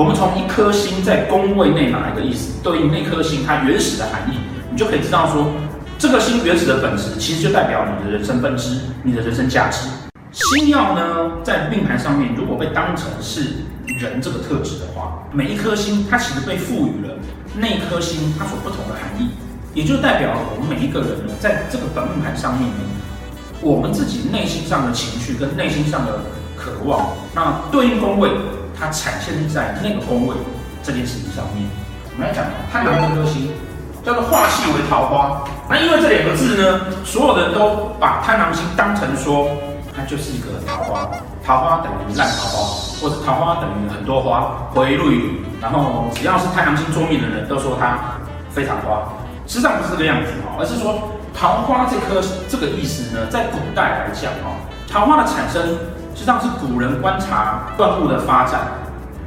我们从一颗星在宫位内哪一个意思，对应那颗星它原始的含义，你就可以知道说，这个星原始的本质其实就代表你的人生本质，你的人生价值。星耀呢，在命盘上面如果被当成是人这个特质的话，每一颗星它其实被赋予了那颗星它所不同的含义，也就代表我们每一个人呢，在这个本命盘上面呢，我们自己内心上的情绪跟内心上的渴望，那对应宫位。它产现在那个宫位这件事情上面，我们来讲贪狼这颗星叫做化气为桃花。那因为这两个字呢，所有的人都把贪狼星当成说它就是一个桃花，桃花等于烂桃花，或者桃花等于很多花，回绿。然后只要是贪狼星桌面的人都说它非常花，实际上不是这个样子哈，而是说桃花这颗这个意思呢，在古代来讲哈，桃花的产生。实际上是古人观察万物的发展，